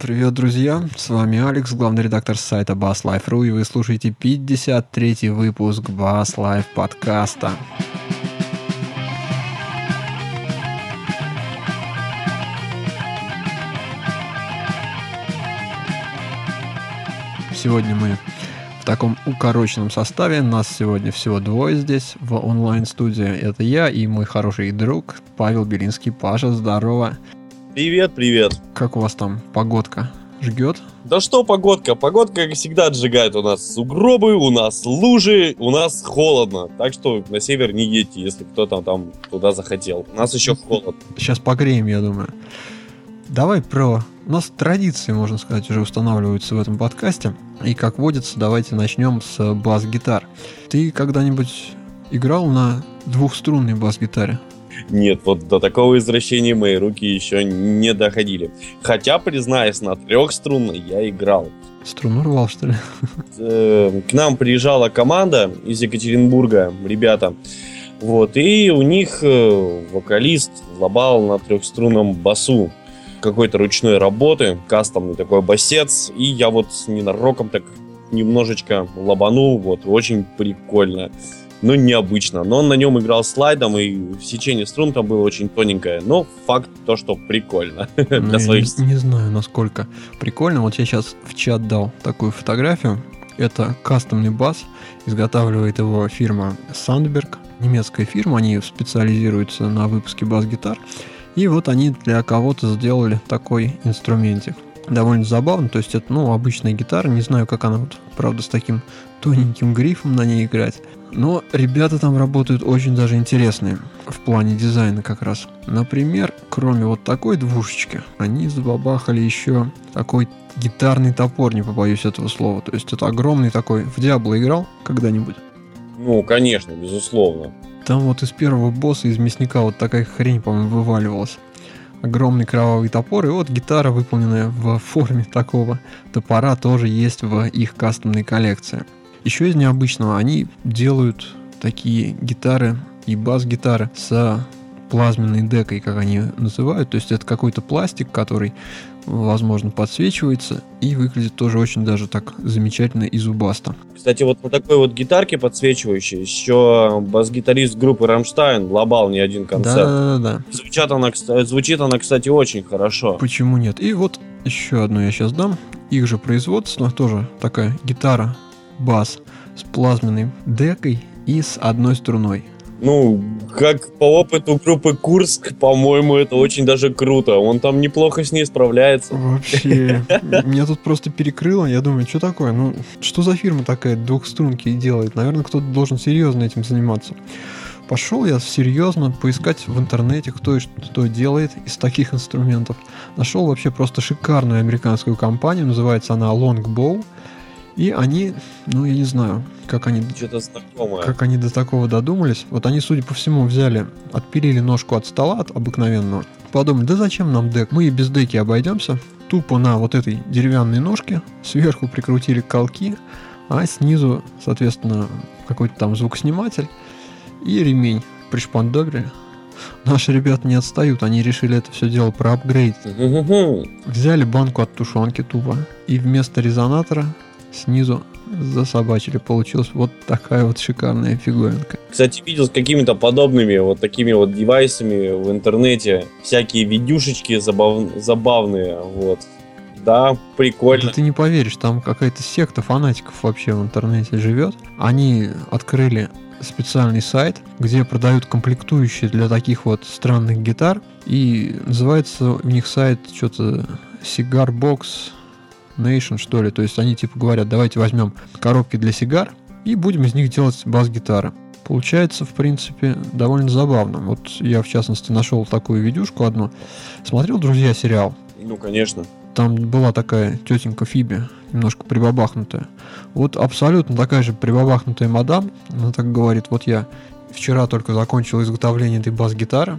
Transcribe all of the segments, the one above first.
Привет, друзья! С вами Алекс, главный редактор сайта BassLife.ru, и вы слушаете 53-й выпуск Bass Life подкаста. Сегодня мы в таком укороченном составе. Нас сегодня всего двое здесь в онлайн-студии. Это я и мой хороший друг Павел Белинский. Паша, здорово! Привет, привет. Как у вас там погодка? Жгет? Да что погодка? Погодка, как всегда, отжигает. У нас сугробы, у нас лужи, у нас холодно. Так что на север не едьте, если кто-то там туда захотел. У нас еще холодно. Сейчас погреем, я думаю. Давай про... У нас традиции, можно сказать, уже устанавливаются в этом подкасте. И, как водится, давайте начнем с бас-гитар. Ты когда-нибудь играл на двухструнной бас-гитаре? Нет, вот до такого извращения мои руки еще не доходили. Хотя, признаюсь, на трехструнной я играл. Струну рвал, что ли? Э, к нам приезжала команда из Екатеринбурга, ребята. Вот, и у них э, вокалист лобал на трехструнном басу какой-то ручной работы, кастомный такой басец, и я вот ненароком так немножечко лобанул, вот, очень прикольно ну, необычно. Но он на нем играл слайдом, и сечение струн там было очень тоненькое. Но факт то, что прикольно. Ну, для своих... не, не знаю, насколько прикольно. Вот я сейчас в чат дал такую фотографию. Это кастомный бас. Изготавливает его фирма Sandberg. Немецкая фирма. Они специализируются на выпуске бас-гитар. И вот они для кого-то сделали такой инструментик довольно забавно. То есть это, ну, обычная гитара. Не знаю, как она вот, правда, с таким тоненьким грифом на ней играть. Но ребята там работают очень даже интересные в плане дизайна как раз. Например, кроме вот такой двушечки, они забабахали еще такой гитарный топор, не побоюсь этого слова. То есть это огромный такой... В Диабло играл когда-нибудь? Ну, конечно, безусловно. Там вот из первого босса, из мясника вот такая хрень, по-моему, вываливалась. Огромный кровавый топор, и вот гитара, выполненная в форме такого топора, тоже есть в их кастомной коллекции. Еще из необычного они делают такие гитары и бас-гитары с плазменной декой, как они называют. То есть это какой-то пластик, который, возможно, подсвечивается и выглядит тоже очень даже так замечательно и зубасто. Кстати, вот на такой вот гитарке подсвечивающей еще бас-гитарист группы Рамштайн лобал не один концерт. Да-да-да. Звучит она, звучит она, кстати, очень хорошо. Почему нет? И вот еще одну я сейчас дам. Их же производство, тоже такая гитара бас с плазменной декой и с одной струной. Ну, как по опыту группы Курск, по-моему, это очень даже круто. Он там неплохо с ней справляется. Вообще. Меня тут просто перекрыло. Я думаю, что такое? Ну, что за фирма такая двухструнки делает? Наверное, кто-то должен серьезно этим заниматься. Пошел я серьезно поискать в интернете, кто и что делает из таких инструментов. Нашел вообще просто шикарную американскую компанию, называется она Longbow. И они, ну я не знаю, как они, Что-то знакомое. как они до такого додумались. Вот они, судя по всему, взяли, отпилили ножку от стола от обыкновенного. Подумали, да зачем нам дек? Мы и без деки обойдемся. Тупо на вот этой деревянной ножке сверху прикрутили колки, а снизу, соответственно, какой-то там звукосниматель и ремень пришпандобили. Наши ребята не отстают, они решили это все дело проапгрейдить. Взяли банку от тушенки тупо и вместо резонатора снизу засобачили. Получилась вот такая вот шикарная фиговинка. Кстати, видел с какими-то подобными вот такими вот девайсами в интернете всякие видюшечки забав... забавные, вот. Да, прикольно. Да ты не поверишь, там какая-то секта фанатиков вообще в интернете живет. Они открыли специальный сайт, где продают комплектующие для таких вот странных гитар. И называется у них сайт что-то Cigar Box Nation, что ли. То есть они типа говорят, давайте возьмем коробки для сигар и будем из них делать бас-гитары. Получается, в принципе, довольно забавно. Вот я, в частности, нашел такую видюшку одну. Смотрел, друзья, сериал? Ну, конечно. Там была такая тетенька Фиби, немножко прибабахнутая. Вот абсолютно такая же прибабахнутая мадам. Она так говорит, вот я вчера только закончил изготовление этой бас-гитары.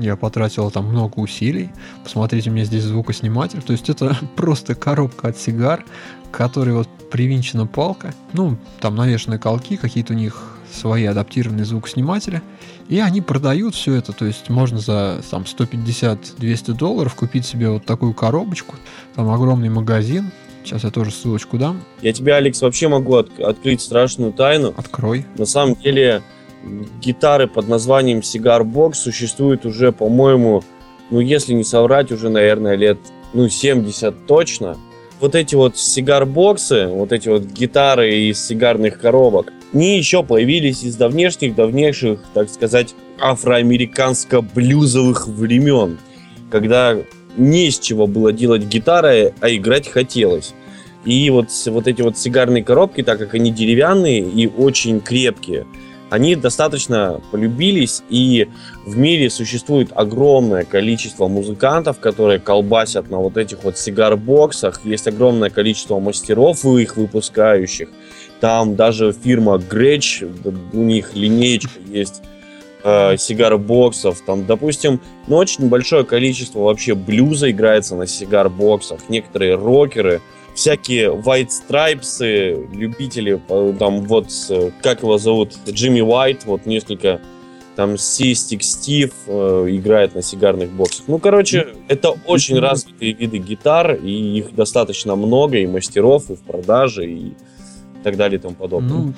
Я потратил там много усилий. Посмотрите, у меня здесь звукосниматель. То есть это просто коробка от сигар, к которой вот привинчена палка. Ну, там навешаны колки, какие-то у них свои адаптированные звукосниматели, и они продают все это, то есть можно за там 150-200 долларов купить себе вот такую коробочку, там огромный магазин, Сейчас я тоже ссылочку дам. Я тебе, Алекс, вообще могу от- открыть страшную тайну. Открой. На самом деле, гитары под названием Cigar Box существуют уже, по-моему, ну, если не соврать, уже, наверное, лет, ну, 70 точно. Вот эти вот сигар-боксы, вот эти вот гитары из сигарных коробок, они еще появились из давнешних-давнейших, так сказать, афроамериканско-блюзовых времен, когда не из чего было делать гитары, а играть хотелось. И вот, вот эти вот сигарные коробки, так как они деревянные и очень крепкие, они достаточно полюбились, и в мире существует огромное количество музыкантов, которые колбасят на вот этих вот сигар-боксах. Есть огромное количество мастеров их выпускающих. Там даже фирма Gretsch, у них линеечка есть э, сигар-боксов. Там, допустим, ну, очень большое количество вообще блюза играется на сигар-боксах. Некоторые рокеры, всякие White Stripes, любители, э, там вот, э, как его зовут, Джимми Уайт, вот несколько, там Систик Стив э, играет на сигарных боксах. Ну, короче, это очень развитые виды гитар, и их достаточно много, и мастеров, и в продаже, и так далее и тому подобное. Ну,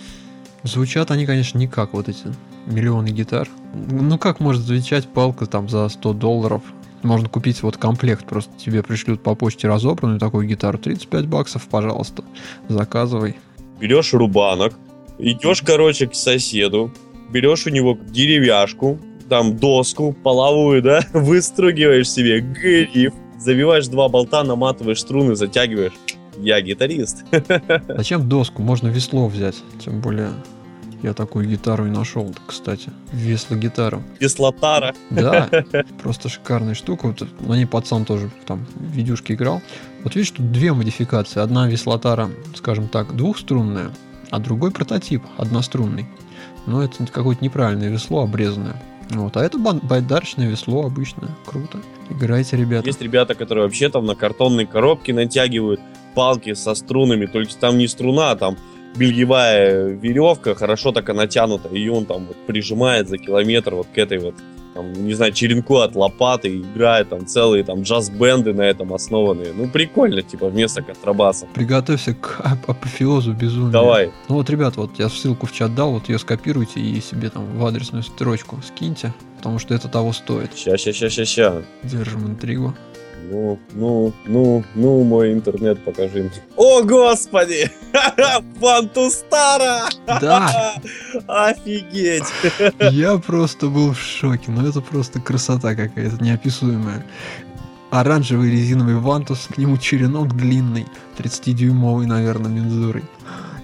звучат они, конечно, не как вот эти миллионы гитар. Ну, как может звучать палка там за 100 долларов? Можно купить вот комплект, просто тебе пришлют по почте разобранную такую гитару, 35 баксов, пожалуйста, заказывай. Берешь рубанок, идешь, короче, к соседу, берешь у него деревяшку, там доску половую, да, выстругиваешь себе гриф, забиваешь два болта, наматываешь струны, затягиваешь. Я гитарист. Зачем доску? Можно весло взять. Тем более, я такую гитару и нашел, кстати. Весло-гитару. Кислотара. Да, просто шикарная штука. Вот на ней пацан тоже там в видюшке играл. Вот видишь, тут две модификации. Одна веслотара, скажем так, двухструнная, а другой прототип, однострунный. Но это какое-то неправильное весло, обрезанное. Вот, а это байдарочное весло обычное. Круто. Играйте, ребята. Есть ребята, которые вообще там на картонной коробке натягивают палки со струнами, только там не струна, а там бельевая веревка, хорошо так натянута, и он там вот прижимает за километр вот к этой вот, там, не знаю, черенку от лопаты, играет там целые там джаз-бенды на этом основанные. Ну, прикольно, типа, вместо контрабаса. Приготовься к ап- апофеозу безумия. Давай. Ну вот, ребят, вот я ссылку в чат дал, вот ее скопируйте и себе там в адресную строчку скиньте, потому что это того стоит. Ща, ща, ща, ща, ща. Держим интригу. Ну, ну, ну, ну, мой интернет покажи мне. О, господи! Фантустара! Да, Офигеть! я просто был в шоке, ну это просто красота какая-то неописуемая. Оранжевый резиновый вантус, к нему черенок длинный, 30-дюймовый, наверное, мензурой.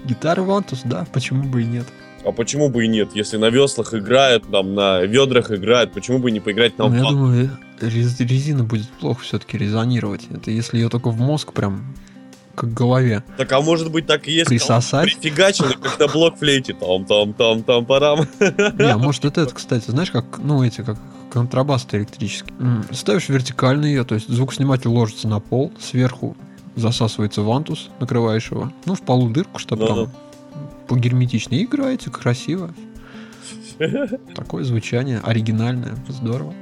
Гитара вантус, да, почему бы и нет. А почему бы и нет? Если на веслах играют, там на ведрах играют, почему бы не поиграть на Но я думаю, резина будет плохо все-таки резонировать. Это если ее только в мозг прям как в голове. Так а может быть так и есть? Присосать? Прифигачено, как на блокфлейте. Там, там, там, там, парам. Не, а может это, кстати, знаешь, как, ну, эти, как контрабас электрический. М, Ставишь вертикально ее, то есть звукосниматель ложится на пол, сверху засасывается вантус, накрываешь его, ну, в полу дырку, чтобы там погерметично, и играете красиво. Такое звучание оригинальное, здорово.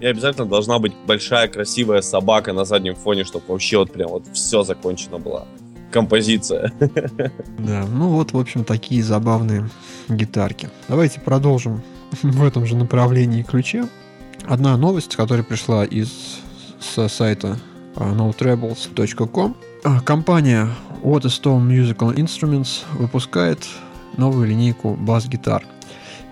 И обязательно должна быть большая красивая собака на заднем фоне, чтобы вообще вот прям вот все закончено было. Композиция. Да, ну вот, в общем, такие забавные гитарки. Давайте продолжим в этом же направлении ключе. Одна новость, которая пришла из с сайта а, notrebels.com. А, Компания Waterstone Musical Instruments выпускает новую линейку бас-гитар.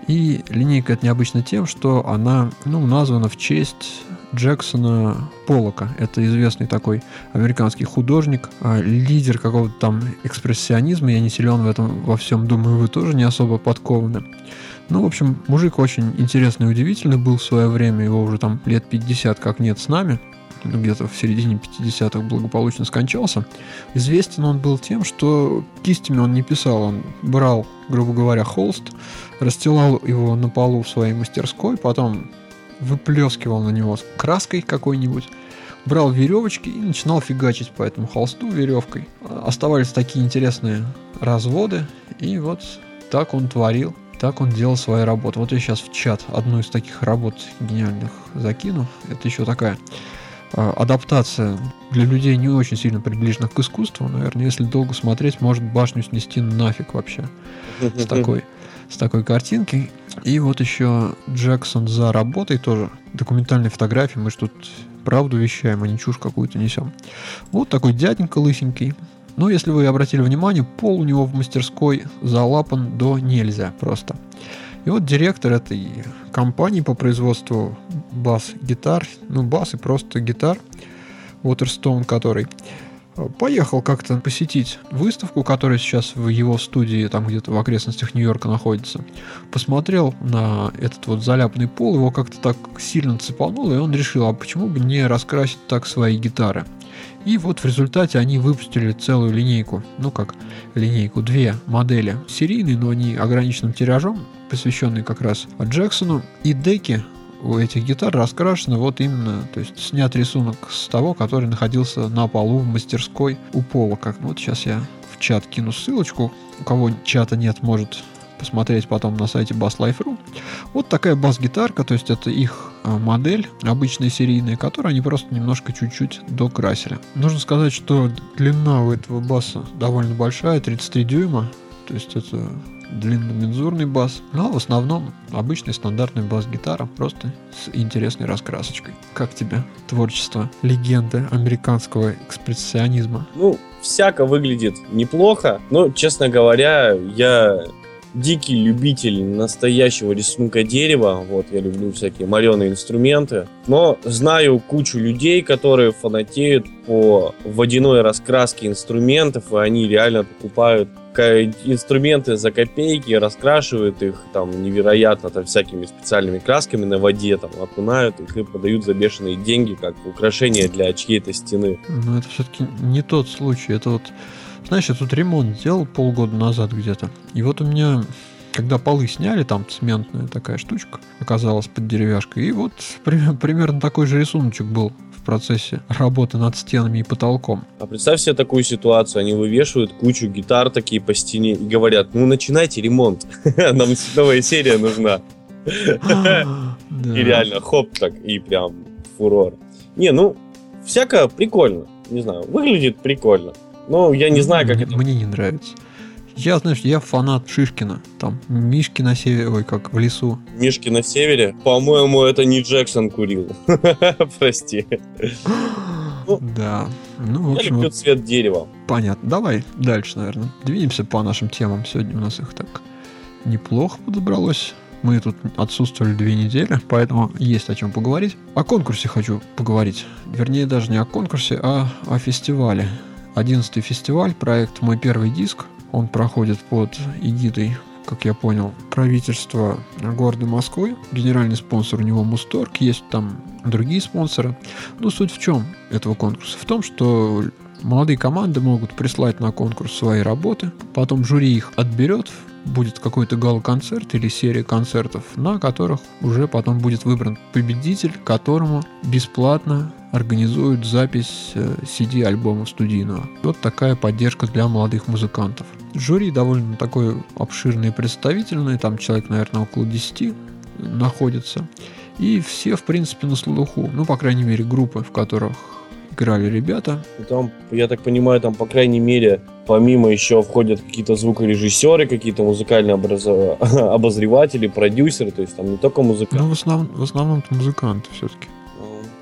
И линейка это необычно тем, что она ну, названа в честь Джексона Поллока. Это известный такой американский художник, а, лидер какого-то там экспрессионизма. Я не силен в этом во всем, думаю, вы тоже не особо подкованы. Ну, в общем, мужик очень интересный и удивительный был в свое время. Его уже там лет 50 как нет с нами. Ну, где-то в середине 50-х благополучно скончался. Известен он был тем, что кистями он не писал. Он брал, грубо говоря, холст, расстилал его на полу в своей мастерской, потом выплескивал на него краской какой-нибудь, брал веревочки и начинал фигачить по этому холсту веревкой. Оставались такие интересные разводы, и вот так он творил, так он делал свои работы. Вот я сейчас в чат одну из таких работ гениальных закину. Это еще такая адаптация для людей не очень сильно приближенных к искусству. Наверное, если долго смотреть, может башню снести нафиг вообще с такой, с такой картинки. И вот еще Джексон за работой тоже. Документальные фотографии. Мы же тут правду вещаем, а не чушь какую-то несем. Вот такой дяденька лысенький. Но если вы обратили внимание, пол у него в мастерской залапан до нельзя просто. И вот директор этой компании по производству бас-гитар, ну бас и просто гитар, Waterstone, который поехал как-то посетить выставку, которая сейчас в его студии, там где-то в окрестностях Нью-Йорка находится. Посмотрел на этот вот заляпанный пол, его как-то так сильно цепануло, и он решил, а почему бы не раскрасить так свои гитары. И вот в результате они выпустили целую линейку, ну как линейку, две модели серийные, но они ограниченным тиражом, посвященные как раз Джексону, и деки у этих гитар раскрашены вот именно, то есть снят рисунок с того, который находился на полу в мастерской у пола. Как ну, вот сейчас я в чат кину ссылочку, у кого чата нет, может посмотреть потом на сайте basslife.ru. Вот такая бас-гитарка, то есть это их а, модель, обычная серийная, которую они просто немножко чуть-чуть докрасили. Нужно сказать, что длина у этого баса довольно большая, 33 дюйма, то есть это длинномензурный бас, но в основном обычный стандартный бас-гитара, просто с интересной раскрасочкой. Как тебе творчество легенды американского экспрессионизма? Ну, всяко выглядит неплохо, но, честно говоря, я дикий любитель настоящего рисунка дерева. Вот, я люблю всякие мореные инструменты. Но знаю кучу людей, которые фанатеют по водяной раскраске инструментов, и они реально покупают инструменты за копейки, раскрашивают их там невероятно там, всякими специальными красками на воде, там окунают их и продают за бешеные деньги, как украшение для чьей-то стены. Но это все-таки не тот случай. Это вот знаешь, я тут ремонт сделал полгода назад где-то. И вот у меня, когда полы сняли, там цементная такая штучка оказалась под деревяшкой. И вот примерно, примерно такой же рисуночек был в процессе работы над стенами и потолком. А представь себе такую ситуацию. Они вывешивают кучу гитар такие по стене и говорят, ну начинайте ремонт. Нам новая серия нужна. И реально, хоп так, и прям фурор. Не, ну, всяко прикольно. Не знаю, выглядит прикольно. Ну, я не знаю, как мне, это... Мне не нравится. Я, знаешь, я фанат Шишкина. Там Мишки на севере, ой, как в лесу. Мишки на севере? По-моему, это не Джексон курил. Прости. Да. Ну, в общем, Я люблю цвет дерева. Понятно. Давай дальше, наверное. Двинемся по нашим темам. Сегодня у нас их так неплохо подобралось. Мы тут отсутствовали две недели, поэтому есть о чем поговорить. О конкурсе хочу поговорить. Вернее, даже не о конкурсе, а о фестивале. 11 фестиваль, проект «Мой первый диск». Он проходит под эгидой, как я понял, правительства города Москвы. Генеральный спонсор у него Мусторг, есть там другие спонсоры. Но суть в чем этого конкурса? В том, что молодые команды могут прислать на конкурс свои работы, потом жюри их отберет, будет какой-то гал-концерт или серия концертов, на которых уже потом будет выбран победитель, которому бесплатно организуют запись CD-альбома э, студийного. Вот такая поддержка для молодых музыкантов. Жюри довольно такое обширное и представительное, там человек, наверное, около 10 находится. И все, в принципе, на слуху. Ну, по крайней мере, группы, в которых играли ребята. Там, я так понимаю, там, по крайней мере, помимо еще входят какие-то звукорежиссеры, какие-то музыкальные образ... обозреватели, продюсеры, то есть там не только музыканты. Ну, в основном, в основном музыканты все-таки.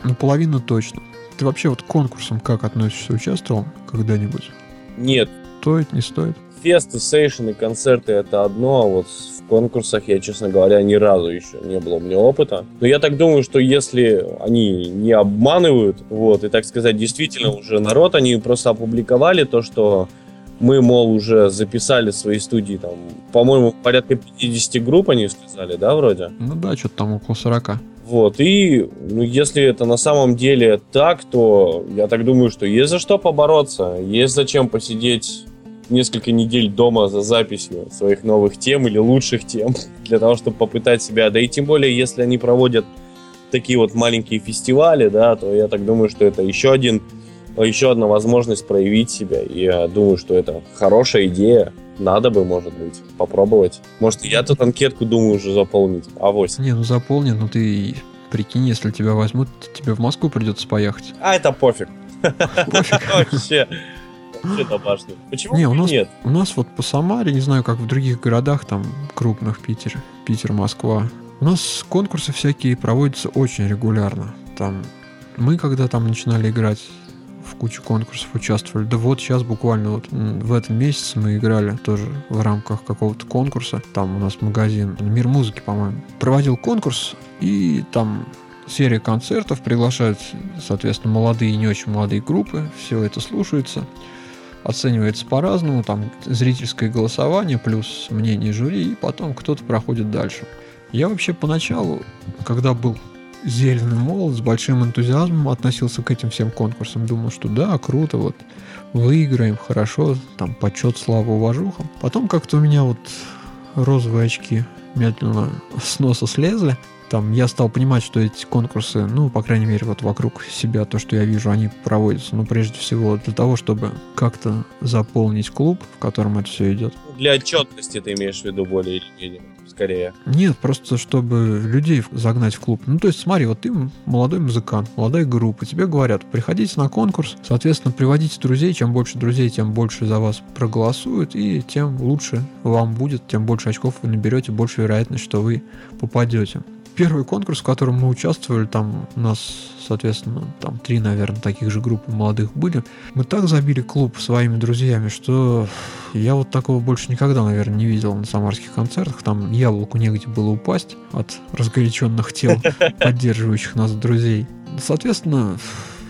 Ну, половину точно. Ты вообще вот к конкурсам как относишься? Участвовал когда-нибудь? Нет. Стоит, не стоит? Фесты, сейшены, концерты это одно, а вот в конкурсах я, честно говоря, ни разу еще не было у меня опыта. Но я так думаю, что если они не обманывают, вот, и, так сказать, действительно уже народ, они просто опубликовали то, что мы, мол, уже записали свои студии, там, по-моему, порядка 50 групп они сказали, да, вроде? Ну да, что-то там около 40. Вот, и ну, если это на самом деле так, то я так думаю, что есть за что побороться, есть зачем посидеть несколько недель дома за записью своих новых тем или лучших тем, для того, чтобы попытать себя. Да и тем более, если они проводят такие вот маленькие фестивали, да, то я так думаю, что это еще один еще одна возможность проявить себя. Я думаю, что это хорошая идея. Надо бы, может быть, попробовать. Может, я тут анкетку думаю уже заполнить. Авось. Не, ну заполни, ну ты прикинь, если тебя возьмут, тебе в Москву придется поехать. А это пофиг. Вообще. Почему Не, у нас, нет? у нас вот по Самаре, не знаю, как в других городах, там, крупных, Питер, Питер, Москва, у нас конкурсы всякие проводятся очень регулярно. Там, мы когда там начинали играть в кучу конкурсов участвовали. Да вот сейчас буквально вот в этом месяце мы играли тоже в рамках какого-то конкурса. Там у нас магазин Мир музыки, по-моему. Проводил конкурс, и там серия концертов, приглашают, соответственно, молодые и не очень молодые группы, все это слушается, оценивается по-разному, там зрительское голосование плюс мнение жюри, и потом кто-то проходит дальше. Я вообще поначалу, когда был зеленый молод, с большим энтузиазмом относился к этим всем конкурсам. Думал, что да, круто, вот выиграем, хорошо, там почет, слава, уважуха. Потом как-то у меня вот розовые очки медленно с носа слезли. Там я стал понимать, что эти конкурсы, ну, по крайней мере, вот вокруг себя, то, что я вижу, они проводятся, ну, прежде всего, для того, чтобы как-то заполнить клуб, в котором это все идет. Для отчетности ты имеешь в виду более или менее скорее. Нет, просто чтобы людей загнать в клуб. Ну, то есть, смотри, вот ты молодой музыкант, молодая группа, тебе говорят, приходите на конкурс, соответственно, приводите друзей, чем больше друзей, тем больше за вас проголосуют, и тем лучше вам будет, тем больше очков вы наберете, больше вероятность, что вы попадете первый конкурс, в котором мы участвовали, там у нас, соответственно, там три, наверное, таких же группы молодых были. Мы так забили клуб своими друзьями, что я вот такого больше никогда, наверное, не видел на самарских концертах. Там яблоку негде было упасть от разгоряченных тел, поддерживающих нас друзей. Соответственно,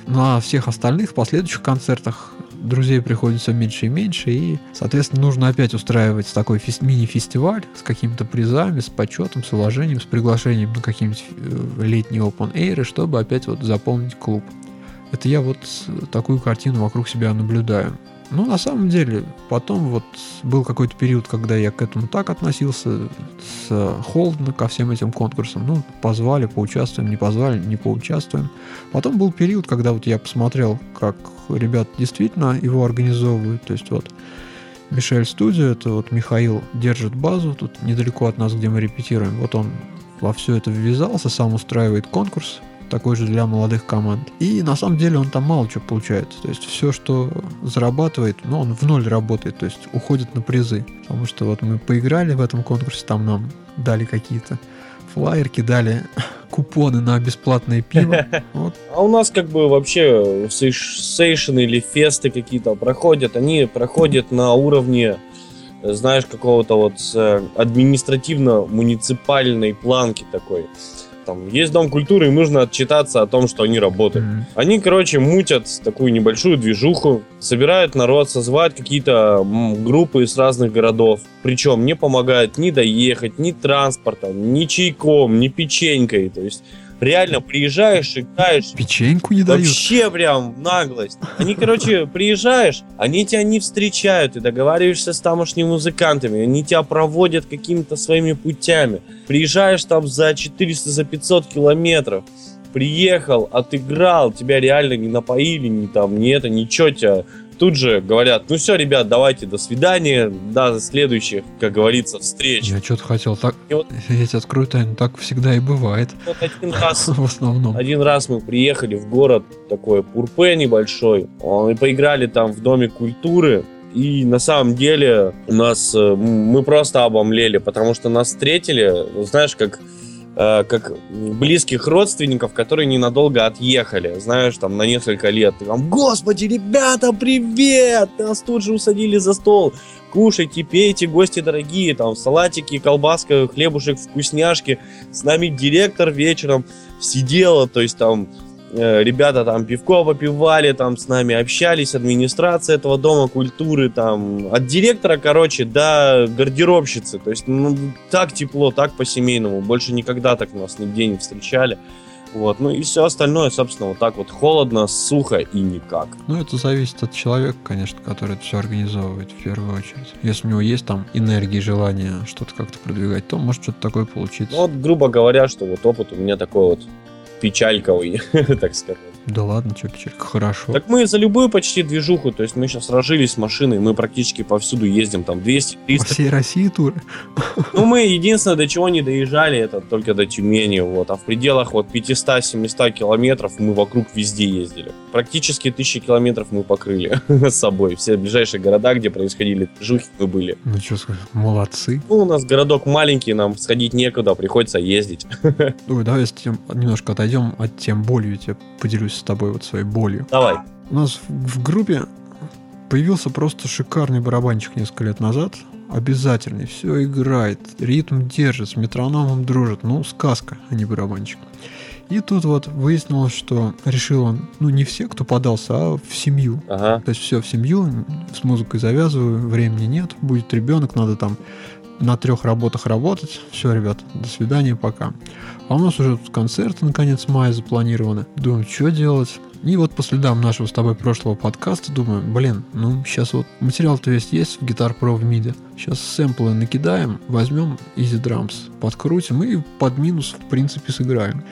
на всех остальных последующих концертах друзей приходит все меньше и меньше, и, соответственно, нужно опять устраивать такой фест- мини-фестиваль с какими-то призами, с почетом, с уважением, с приглашением на какие-нибудь э, летние open air, чтобы опять вот заполнить клуб. Это я вот такую картину вокруг себя наблюдаю. Ну, на самом деле, потом вот был какой-то период, когда я к этому так относился, с холодно ко всем этим конкурсам. Ну, позвали, поучаствуем, не позвали, не поучаствуем. Потом был период, когда вот я посмотрел, как ребят действительно его организовывают. То есть вот Мишель Студио, это вот Михаил держит базу тут недалеко от нас, где мы репетируем. Вот он во все это ввязался, сам устраивает конкурс, такой же для молодых команд. И на самом деле он там мало чего получает. То есть все, что зарабатывает, ну, он в ноль работает, то есть уходит на призы. Потому что вот мы поиграли в этом конкурсе, там нам дали какие-то флайерки, дали купоны на бесплатное пиво. Вот. А у нас как бы вообще сейшены или фесты какие-то проходят, они проходят на уровне знаешь, какого-то вот административно-муниципальной планки такой там есть дом культуры, и нужно отчитаться о том, что они работают. Mm-hmm. Они, короче, мутят такую небольшую движуху, собирают народ, созвать какие-то группы из разных городов. Причем не помогает ни доехать, ни транспортом, ни чайком, ни печенькой. То есть реально приезжаешь, играешь. Печеньку не дают. Вообще прям наглость. Они, короче, приезжаешь, они тебя не встречают, ты договариваешься с тамошними музыкантами, они тебя проводят какими-то своими путями. Приезжаешь там за 400, за 500 километров, приехал, отыграл, тебя реально не напоили, ни там, ни это, ничего тебя тут же говорят, ну все, ребят, давайте, до свидания, до следующих, как говорится, встреч. Я что-то хотел так, и вот, я тебе открою тайну, так всегда и бывает. Вот один раз, в основном. Один раз мы приехали в город, такой Пурпе небольшой, мы поиграли там в Доме культуры, и на самом деле у нас э, мы просто обомлели, потому что нас встретили, знаешь, как как близких родственников, которые ненадолго отъехали, знаешь, там на несколько лет. Ты там, господи, ребята, привет! Нас тут же усадили за стол. Кушайте, пейте, гости дорогие, там салатики, колбаска, хлебушек, вкусняшки. С нами директор вечером сидела, то есть там Э, ребята там пивко попивали, там с нами общались, администрация этого дома культуры, там, от директора, короче, до гардеробщицы. То есть, ну, так тепло, так по-семейному. Больше никогда так нас нигде не встречали. Вот, ну и все остальное, собственно, вот так вот холодно, сухо и никак. Ну, это зависит от человека, конечно, который это все организовывает в первую очередь. Если у него есть там энергия и желание что-то как-то продвигать, то может что-то такое получиться. Ну, вот, грубо говоря, что вот опыт у меня такой вот печальковый, так сказать. Да ладно, печаль, хорошо. Так мы за любую почти движуху, то есть мы сейчас сражались с машиной, мы практически повсюду ездим, там 200 300 По всей России туры. Ну, мы единственное, до чего не доезжали, это только до Тюмени, вот. А в пределах вот 500-700 километров мы вокруг везде ездили. Практически тысячи километров мы покрыли с собой. Все ближайшие города, где происходили движухи, мы были. Ну что сказать, молодцы. Ну, у нас городок маленький, нам сходить некуда, приходится ездить. Ой, давай немножко отойдем от тем болью, я тебе поделюсь с тобой вот своей болью. Давай. У нас в в группе появился просто шикарный барабанчик несколько лет назад. Обязательный, все играет, ритм держит, с метрономом дружит. Ну, сказка, а не барабанчик. И тут вот выяснилось, что решил он, ну, не все, кто подался, а в семью. Ага. То есть все в семью, с музыкой завязываю, времени нет, будет ребенок, надо там на трех работах работать. Все, ребят, до свидания, пока. А у нас уже тут концерты на конец мая запланированы. Думаю, что делать? И вот по следам нашего с тобой прошлого подкаста думаю, блин, ну сейчас вот материал-то весь есть в Guitar Pro в MIDI. Сейчас сэмплы накидаем, возьмем Easy Drums, подкрутим и под минус в принципе сыграем.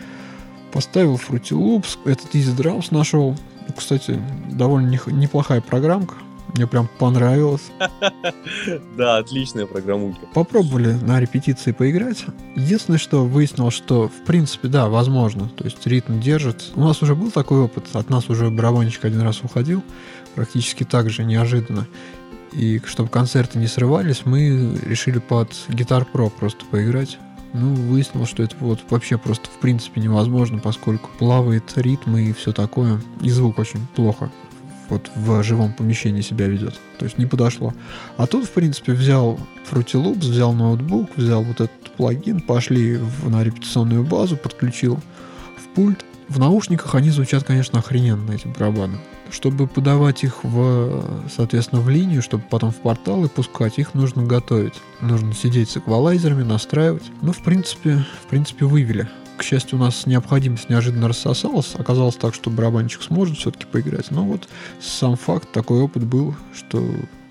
Поставил Fruity Loops, этот Easy Drums нашел. Ну, Кстати, довольно неплохая программка. Мне прям понравилось. Да, отличная программулька. Попробовали на репетиции поиграть. Единственное, что выяснил, что в принципе, да, возможно. То есть ритм держит. У нас уже был такой опыт. От нас уже барабанщик один раз уходил. Практически так же, неожиданно. И чтобы концерты не срывались, мы решили под Guitar Pro просто поиграть. Ну, выяснилось, что это вот вообще просто в принципе невозможно, поскольку плавает ритм и все такое. И звук очень плохо вот в живом помещении себя ведет. То есть не подошло. А тут, в принципе, взял Fruity Loops, взял ноутбук, взял вот этот плагин, пошли в- на репетиционную базу, подключил в пульт. В наушниках они звучат, конечно, охрененно, эти барабаны. Чтобы подавать их в, соответственно, в линию, чтобы потом в порталы пускать, их нужно готовить. Нужно сидеть с эквалайзерами, настраивать. Ну, в принципе, в принципе, вывели. К счастью, у нас необходимость неожиданно рассосалась. Оказалось так, что барабанщик сможет все-таки поиграть. Но вот сам факт, такой опыт был, что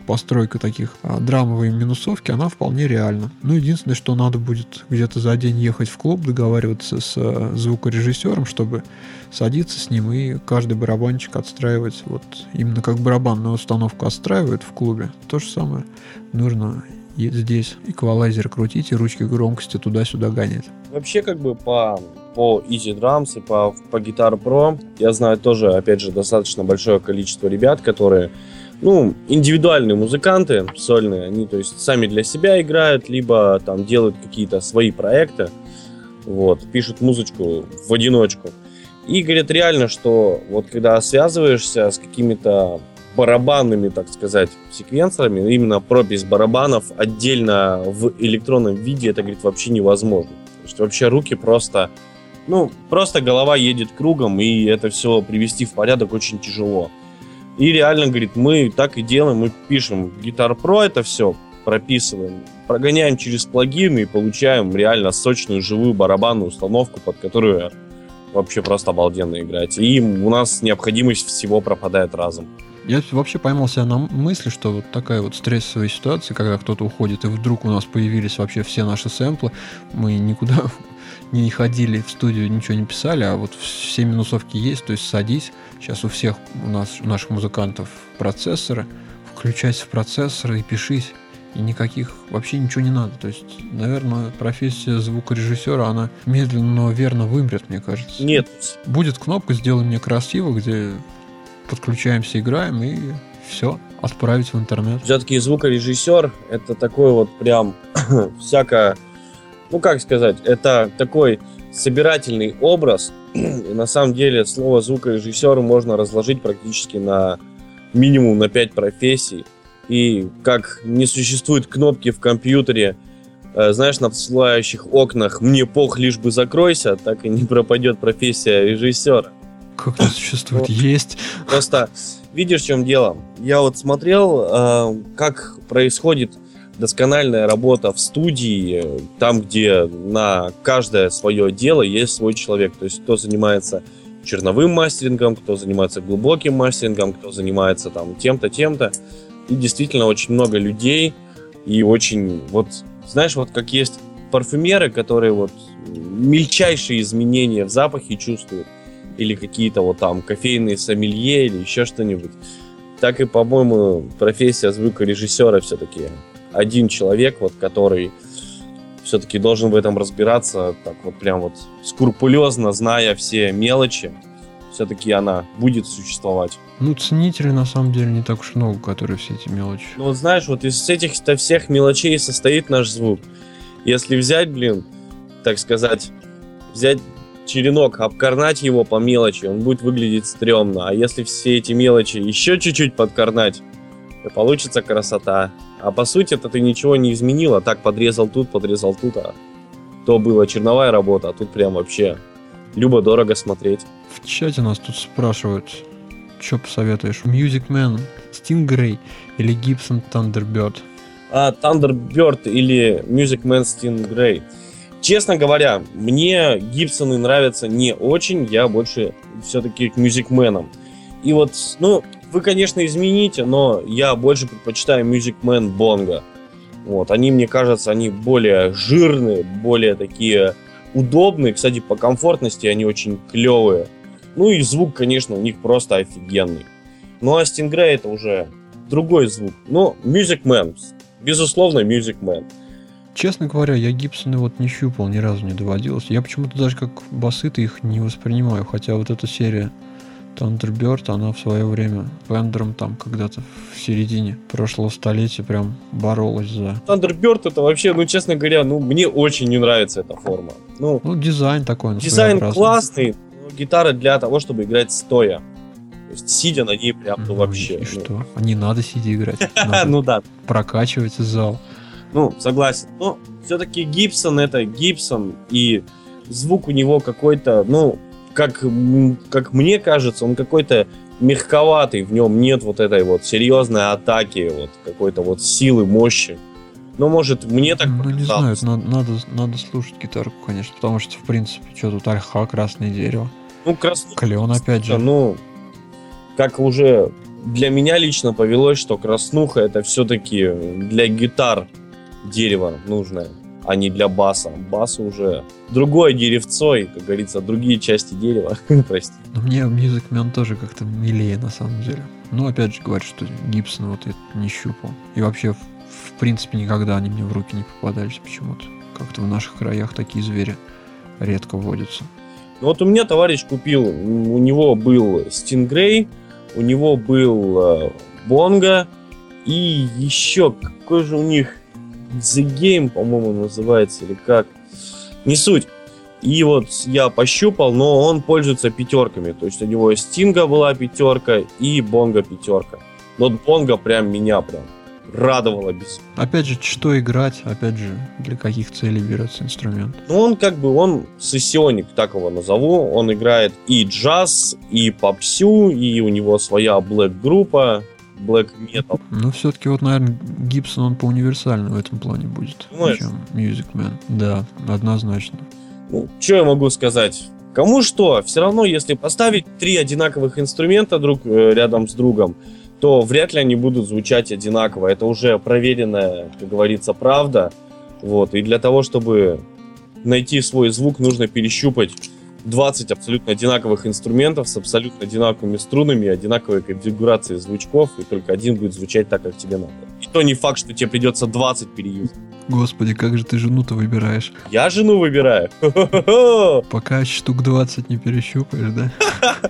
постройка таких а, драмовой минусовки, она вполне реальна. Ну, единственное, что надо будет где-то за день ехать в клуб, договариваться с а, звукорежиссером, чтобы садиться с ним и каждый барабанчик отстраивать, вот именно как барабанную установку отстраивают в клубе. То же самое нужно и здесь эквалайзер крутить и ручки громкости туда-сюда гонять. Вообще, как бы по, по Easy Drums и по, по Guitar Pro, я знаю тоже, опять же, достаточно большое количество ребят, которые, ну, индивидуальные музыканты сольные, они, то есть, сами для себя играют, либо там делают какие-то свои проекты, вот, пишут музычку в одиночку. И говорят реально, что вот когда связываешься с какими-то барабанными, так сказать, секвенсорами, именно пропись барабанов отдельно в электронном виде, это, говорит, вообще невозможно. То есть вообще руки просто, ну, просто голова едет кругом, и это все привести в порядок очень тяжело. И реально, говорит, мы так и делаем, мы пишем Guitar Pro это все, прописываем, прогоняем через плагины и получаем реально сочную живую барабанную установку, под которую вообще просто обалденно играть. И у нас необходимость всего пропадает разом. Я вообще поймал себя на мысли, что вот такая вот стрессовая ситуация, когда кто-то уходит, и вдруг у нас появились вообще все наши сэмплы, мы никуда не ходили в студию, ничего не писали, а вот все минусовки есть, то есть садись, сейчас у всех у нас, у наших музыкантов процессоры, включайся в процессор и пишись, и никаких, вообще ничего не надо. То есть, наверное, профессия звукорежиссера, она медленно, но верно вымрет, мне кажется. Нет, Будет кнопка «Сделай мне красиво», где подключаемся, играем и все, отправить в интернет. все-таки звукорежиссер это такой вот прям всяко, ну как сказать, это такой собирательный образ. И на самом деле слово звукорежиссер можно разложить практически на минимум на 5 профессий. И как не существует кнопки в компьютере, э, знаешь, на всылающих окнах «мне пох, лишь бы закройся», так и не пропадет профессия режиссера. Как это существует? Вот. Есть. Просто видишь, в чем дело? Я вот смотрел, э, как происходит доскональная работа в студии, там, где на каждое свое дело есть свой человек. То есть кто занимается черновым мастерингом, кто занимается глубоким мастерингом, кто занимается там тем-то, тем-то. И действительно очень много людей и очень вот, знаешь, вот как есть парфюмеры, которые вот мельчайшие изменения в запахе чувствуют. Или какие-то вот там кофейные сомелье или еще что-нибудь. Так и, по-моему, профессия звукорежиссера все-таки один человек, вот, который все-таки должен в этом разбираться, так вот прям вот скрупулезно, зная все мелочи, все-таки она будет существовать. Ну, ценителей на самом деле не так уж много, которые все эти мелочи. Ну, вот знаешь, вот из этих-то всех мелочей состоит наш звук. Если взять, блин, так сказать, взять черенок, обкорнать его по мелочи, он будет выглядеть стрёмно. А если все эти мелочи еще чуть-чуть подкорнать, то получится красота. А по сути это ты ничего не изменила. Так подрезал тут, подрезал тут, а то была черновая работа, а тут прям вообще любо-дорого смотреть. В чате нас тут спрашивают, что посоветуешь? Music Man, Stingray или Gibson Thunderbird? А, Thunderbird или Music Man Stingray. Честно говоря, мне Гибсоны нравятся не очень, я больше все-таки к мюзикменам. И вот, ну, вы, конечно, измените, но я больше предпочитаю Man Bongo. Вот, они, мне кажется, они более жирные, более такие удобные. Кстати, по комфортности они очень клевые. Ну и звук, конечно, у них просто офигенный. Ну а Stingray это уже другой звук. Но Music Man, безусловно, Music Man. Честно говоря, я Гибсоны вот не щупал, ни разу не доводилось. Я почему-то даже как басы-то их не воспринимаю, хотя вот эта серия Thunderbird, она в свое время Вендером там когда-то в середине прошлого столетия прям боролась за... Thunderbird это вообще, ну, честно говоря, ну, мне очень не нравится эта форма. Ну, ну дизайн такой. Дизайн классный, но гитара для того, чтобы играть стоя. То есть сидя на ней прям, ну, ну вообще. И ну. что? А не надо сидя играть. ну да. Прокачивать зал. Ну, согласен. Но все-таки Гибсон это Гибсон, и звук у него какой-то, ну, как, как мне кажется, он какой-то мягковатый, в нем нет вот этой вот серьезной атаки, вот какой-то вот силы, мощи. Ну, может, мне так Ну, не знаю, надо, надо, надо слушать гитарку, конечно, потому что, в принципе, что тут ольха, красное дерево. Ну, краснуха. Клен, опять же. Ну, как уже для меня лично повелось, что краснуха это все-таки для гитар дерево нужное, а не для баса. Бас уже другое деревцо и, как говорится, другие части дерева. Прости. Но мне Music Man тоже как-то милее на самом деле. Но опять же говорят, что Гибсон вот я не щупал. И вообще, в, в принципе, никогда они мне в руки не попадались почему-то. Как-то в наших краях такие звери редко водятся. Ну вот у меня товарищ купил, у него был Stingray, у него был э, Бонго, и еще какой же у них The Game, по-моему, называется, или как. Не суть. И вот я пощупал, но он пользуется пятерками. То есть у него Стинга была пятерка и Бонга пятерка. Но Бонга прям меня прям радовало без. Опять же, что играть, опять же, для каких целей берется инструмент? Ну, он как бы, он сессионник, так его назову. Он играет и джаз, и попсю, и у него своя блэк-группа black metal. Ну, все-таки вот, наверное, Гибсон, он по универсальному в этом плане будет, Думаешь? чем Music Man. Да, однозначно. Ну, что я могу сказать? Кому что, все равно, если поставить три одинаковых инструмента друг э, рядом с другом, то вряд ли они будут звучать одинаково. Это уже проверенная, как говорится, правда. Вот. И для того, чтобы найти свой звук, нужно перещупать 20 абсолютно одинаковых инструментов с абсолютно одинаковыми струнами, одинаковой конфигурацией звучков, и только один будет звучать так, как тебе надо. И то не факт, что тебе придется 20 переюзать. Господи, как же ты жену-то выбираешь? Я жену выбираю. Пока штук 20 не перещупаешь, да?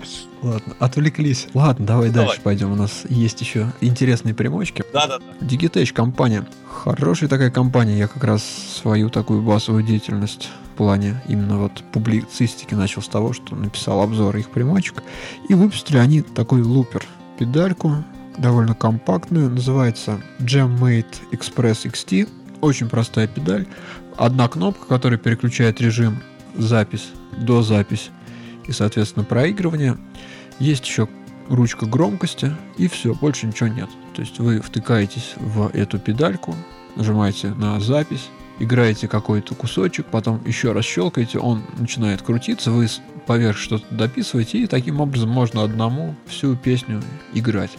Ладно, отвлеклись. Ладно, давай, давай дальше пойдем. У нас есть еще интересные примочки. Да-да-да. Digitech компания. Хорошая такая компания. Я как раз свою такую басовую деятельность плане именно вот публицистики начал с того, что написал обзор их примочек. И выпустили они такой лупер. Педальку довольно компактную. Называется Jammate Express XT очень простая педаль. Одна кнопка, которая переключает режим запись до запись и, соответственно, проигрывание. Есть еще ручка громкости и все, больше ничего нет. То есть вы втыкаетесь в эту педальку, нажимаете на запись, играете какой-то кусочек, потом еще раз щелкаете, он начинает крутиться, вы поверх что-то дописываете, и таким образом можно одному всю песню играть.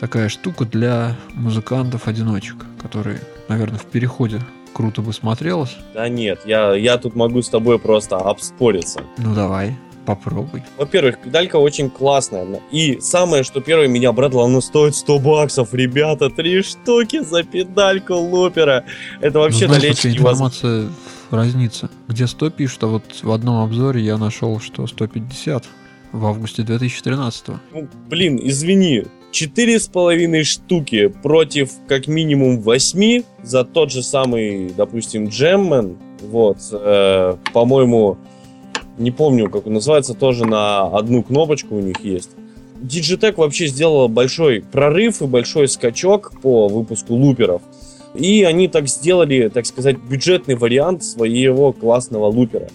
Такая штука для музыкантов-одиночек, которые наверное, в переходе круто бы смотрелось. Да нет, я, я тут могу с тобой просто обспориться. Ну давай, Попробуй. Во-первых, педалька очень классная. И самое, что первое меня обрадовало, она стоит 100 баксов. Ребята, три штуки за педальку лупера. Это вообще ну, налечь невозможно. разница. Где 100 пишут, а вот в одном обзоре я нашел, что 150 в августе 2013. Ну, блин, извини, четыре с половиной штуки против как минимум восьми за тот же самый, допустим, Джеммен. Вот, э, по-моему, не помню, как он называется, тоже на одну кнопочку у них есть. Digitech вообще сделала большой прорыв и большой скачок по выпуску луперов. И они так сделали, так сказать, бюджетный вариант своего классного лупера.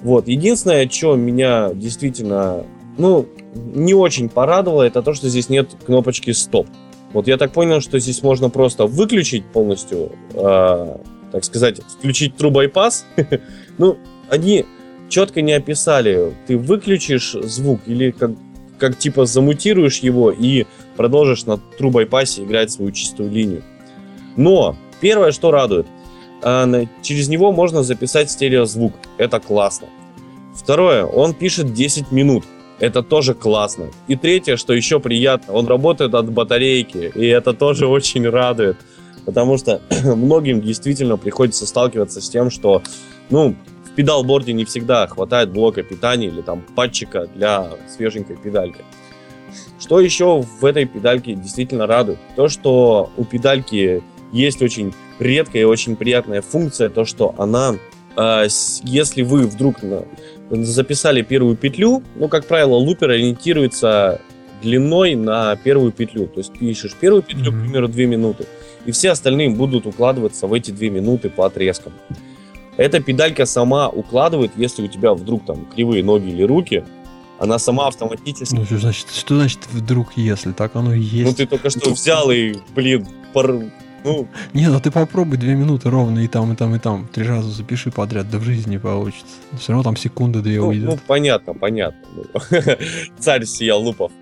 Вот. Единственное, что меня действительно, ну, не очень порадовало, это то, что здесь нет кнопочки стоп. Вот я так понял, что здесь можно просто выключить полностью, э, так сказать, включить bypass. ну, они четко не описали, ты выключишь звук или как, как типа замутируешь его и продолжишь на bypass играть свою чистую линию. Но первое, что радует, э, через него можно записать стереозвук. Это классно. Второе, он пишет 10 минут. Это тоже классно. И третье, что еще приятно, он работает от батарейки, и это тоже очень радует. Потому что многим действительно приходится сталкиваться с тем, что, ну, в педалборде не всегда хватает блока питания или там патчика для свеженькой педальки. Что еще в этой педальке действительно радует? То, что у педальки есть очень редкая и очень приятная функция, то, что она, э, если вы вдруг на, записали первую петлю, ну, как правило, лупер ориентируется длиной на первую петлю. То есть пишешь первую петлю, mm-hmm. к примеру, 2 минуты, и все остальные будут укладываться в эти 2 минуты по отрезкам. Эта педалька сама укладывает, если у тебя вдруг там кривые ноги или руки, она сама автоматически... Ну, что значит, что значит вдруг если? Так оно и есть. Ну, ты только что взял и, блин, пор... Ну... Не, ну ты попробуй две минуты ровно и там, и там, и там. Три раза запиши подряд, да в жизни не получится. Все равно там секунды две ну, уйдет. Ну, понятно, понятно. Царь сиял лупов.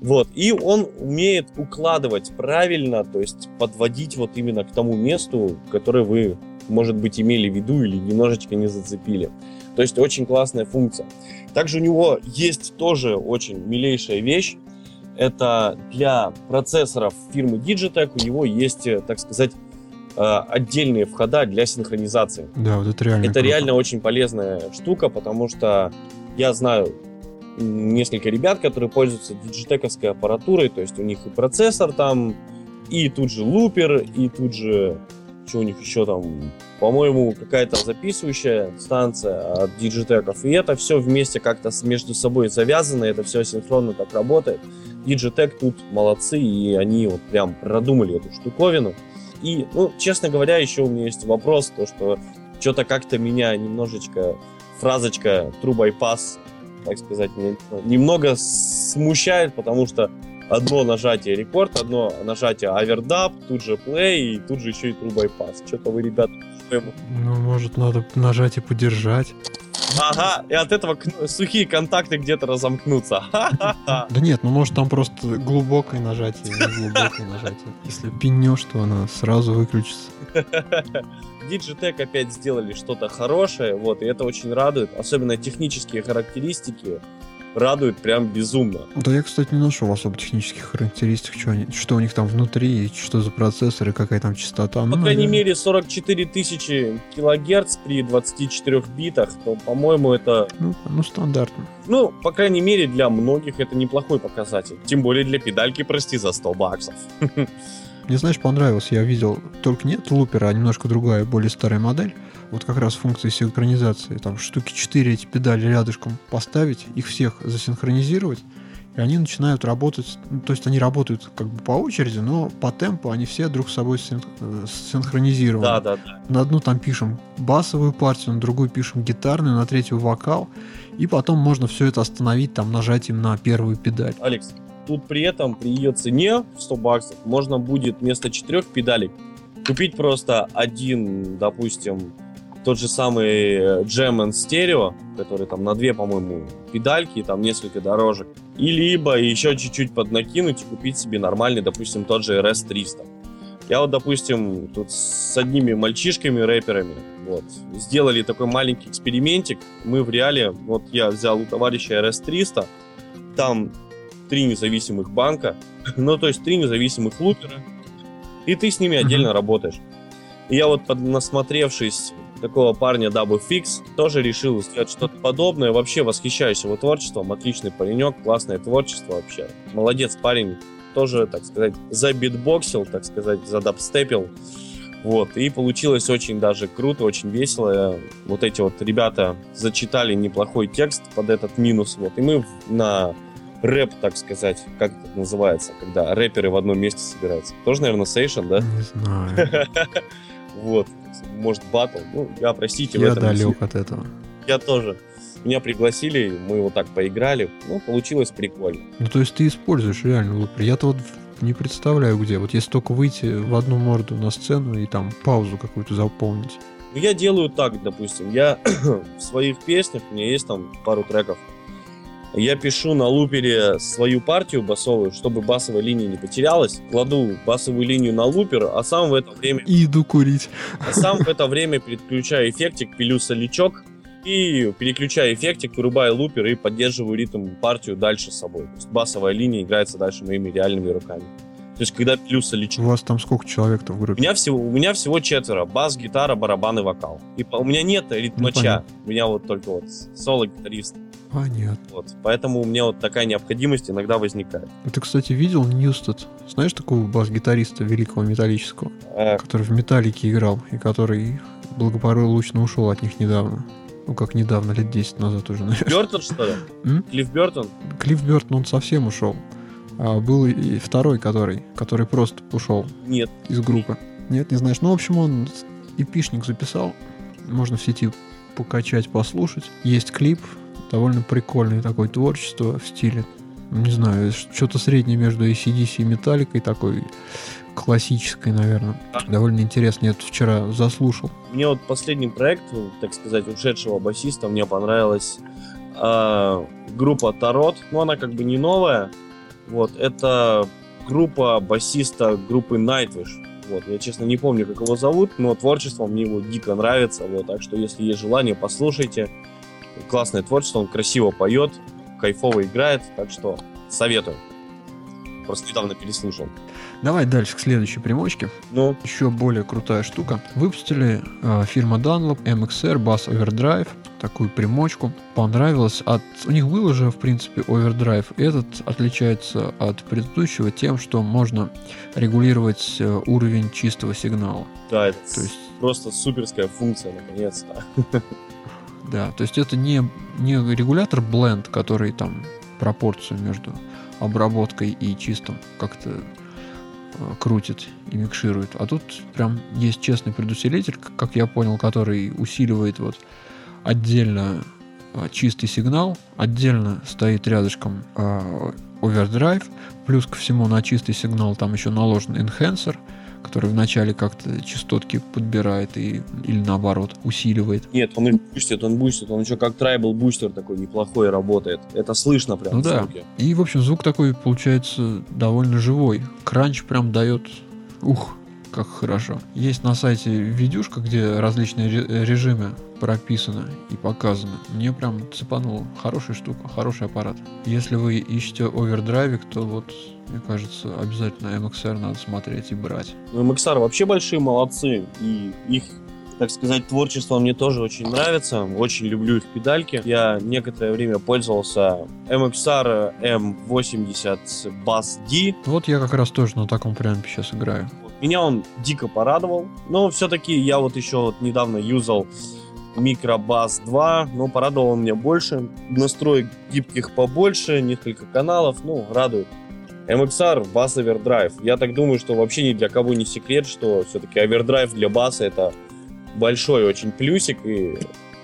Вот, и он умеет укладывать правильно, то есть подводить вот именно к тому месту, которое вы, может быть, имели в виду или немножечко не зацепили. То есть очень классная функция. Также у него есть тоже очень милейшая вещь это для процессоров фирмы Digitech у него есть, э, так сказать, э, отдельные входа для синхронизации. Да, вот это реально. Это круто. реально очень полезная штука, потому что я знаю несколько ребят, которые пользуются диджитековской аппаратурой, то есть у них и процессор там, и тут же лупер, и тут же что у них еще там, по-моему, какая-то записывающая станция от Digitech, и это все вместе как-то между собой завязано, это все синхронно так работает. Digitech тут молодцы, и они вот прям продумали эту штуковину. И, ну, честно говоря, еще у меня есть вопрос, то, что что-то как-то меня немножечко фразочка Bypass, так сказать, немного смущает, потому что одно нажатие рекорд, одно нажатие овердап, тут же play и тут же еще и True Bypass. Что-то вы, ребят, ну, может, надо нажать и подержать. Ага, и от этого сухие контакты где-то разомкнутся. Да нет, ну может там просто глубокое нажатие, не глубокое нажатие. Если пинешь, то она сразу выключится. Digitech опять сделали что-то хорошее, вот, и это очень радует. Особенно технические характеристики радует прям безумно. Да я, кстати, не нашел особо технических характеристик, что, они, что у них там внутри, что за процессоры, какая там частота. По ну, крайней наверное. мере, 44 тысячи килогерц при 24 битах, то, по-моему, это... Ну, ну, стандартно. Ну, по крайней мере, для многих это неплохой показатель. Тем более для педальки, прости, за 100 баксов. Мне, знаешь, понравилось. Я видел, только нет лупера, а немножко другая, более старая модель вот как раз функции синхронизации, там штуки 4 эти педали рядышком поставить, их всех засинхронизировать, и они начинают работать, ну, то есть они работают как бы по очереди, но по темпу они все друг с собой э, синхронизированы. Да, да, да. На одну там пишем басовую партию, на другую пишем гитарную, на третью вокал, и потом можно все это остановить там нажатием на первую педаль. Алекс, тут при этом при ее цене в 100 баксов можно будет вместо четырех педалей купить просто один, допустим, тот же самый Gem Stereo, который там на две, по-моему, педальки, там несколько дорожек. И либо еще чуть-чуть поднакинуть и купить себе нормальный, допустим, тот же RS 300. Я вот, допустим, тут с одними мальчишками, рэперами Вот. Сделали такой маленький экспериментик. Мы в реале, вот я взял у товарища RS300, там три независимых банка, ну, то есть три независимых лупера, и ты с ними отдельно mm-hmm. работаешь. И я вот, насмотревшись такого парня Double Fix, тоже решил сделать что-то подобное. Вообще восхищаюсь его творчеством. Отличный паренек, классное творчество вообще. Молодец парень. Тоже, так сказать, забитбоксил, так сказать, задабстепил. Вот, и получилось очень даже круто, очень весело. Вот эти вот ребята зачитали неплохой текст под этот минус. Вот, и мы на рэп, так сказать, как это называется, когда рэперы в одном месте собираются. Тоже, наверное, сейшн, да? Не знаю. Вот, может, батл. Ну, я, простите, я в этом... далек от этого. Я тоже. Меня пригласили, мы вот так поиграли. Ну, получилось прикольно. Ну, то есть ты используешь реально лупер. Я-то вот не представляю где. Вот если только выйти в одну морду на сцену и там паузу какую-то заполнить. Ну, я делаю так, допустим. Я в своих песнях, у меня есть там пару треков, я пишу на лупере свою партию басовую, чтобы басовая линия не потерялась. Кладу басовую линию на лупер, а сам в это время... И иду курить. А сам в это время переключаю эффектик, пилю солячок и переключаю эффектик, вырубаю лупер и поддерживаю ритм партию дальше с собой. То есть басовая линия играется дальше моими реальными руками. То есть, когда пилю солячок. У вас там сколько человек-то в группе? У меня всего, у меня всего четверо. Бас, гитара, барабан и вокал. И у меня нет ритмача. Ну, у меня вот только вот соло-гитарист. Понятно. Вот. Поэтому у меня вот такая необходимость иногда возникает. Ты, кстати, видел Ньюстед? Знаешь такого бас-гитариста великого металлического? А... Который в Металлике играл и который благополучно ушел от них недавно. Ну, как недавно, лет 10 назад уже, наверное. Бертон, что ли? М? Клифф Бертон? Клифф Бертон, он совсем ушел. А был и второй, который, который просто ушел. Нет. Из группы. Нет, не знаешь. Ну, в общем, он эпишник записал. Можно в сети покачать, послушать. Есть клип, довольно прикольное такое творчество в стиле, не знаю, что-то среднее между ACDC и Металликой, такой классической, наверное. Довольно интересно, я это вчера заслушал. Мне вот последний проект, так сказать, ушедшего басиста, мне понравилась э, группа Тарот. Ну, она как бы не новая. Вот, это группа басиста группы Nightwish. Вот, я, честно, не помню, как его зовут, но творчество мне его дико нравится. Вот, так что, если есть желание, послушайте классное творчество, он красиво поет, кайфово играет, так что советую. Просто недавно переслушал. Давай дальше к следующей примочке. Ну? Еще более крутая штука. Выпустили э, фирма Dunlop MXR Bass Overdrive такую примочку. Понравилось. От... У них был уже, в принципе, Overdrive. Этот отличается от предыдущего тем, что можно регулировать э, уровень чистого сигнала. Да, это То есть... просто суперская функция, наконец-то. Да, то есть это не, не регулятор Blend, который там пропорцию между обработкой и чистым как-то э, крутит и микширует. А тут прям есть честный предусилитель, как я понял, который усиливает вот отдельно э, чистый сигнал, отдельно стоит рядышком э, overdrive, плюс ко всему на чистый сигнал там еще наложен enhancer – который вначале как-то частотки подбирает и, или наоборот усиливает. Нет, он их бустит, он бустит, он еще как treble booster такой неплохой работает. Это слышно прям ну, да. звуке. И, в общем, звук такой получается довольно живой. Crunch прям дает ух, как хорошо. Есть на сайте видюшка, где различные режимы прописаны и показаны. Мне прям цепануло. Хорошая штука, хороший аппарат. Если вы ищете овердрайвик, то вот мне кажется, обязательно MXR надо смотреть и брать. Ну, MXR вообще большие молодцы, и их так сказать, творчество мне тоже очень нравится. Очень люблю их педальки. Я некоторое время пользовался MXR M80 Bass D. Вот я как раз тоже на таком прямпе сейчас играю. Меня он дико порадовал. Но все-таки я вот еще вот недавно юзал Microbus 2, но порадовал он меня больше. Настроек гибких побольше, несколько каналов, ну, радует. MXR, бас овердрайв. Я так думаю, что вообще ни для кого не секрет, что все-таки овердрайв для баса это большой очень плюсик, и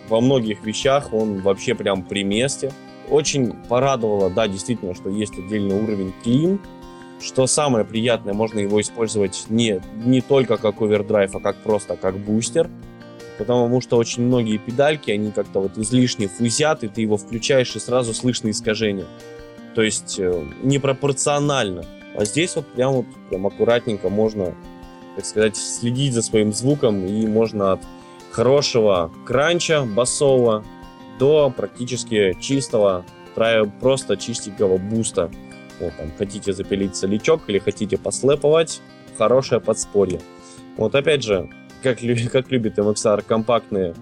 во многих вещах он вообще прям при месте. Очень порадовало, да, действительно, что есть отдельный уровень клин, что самое приятное, можно его использовать не, не только как овердрайв, а как просто как бустер. Потому что очень многие педальки, они как-то вот излишне фузят, и ты его включаешь, и сразу слышно искажение. То есть э, непропорционально. А здесь вот прям вот прям аккуратненько можно, так сказать, следить за своим звуком и можно от хорошего кранча басового до практически чистого, просто чистенького буста. Вот там хотите запилить солячок или хотите послэповать, хорошее подспорье. Вот опять же, как, как любит MXR, компактные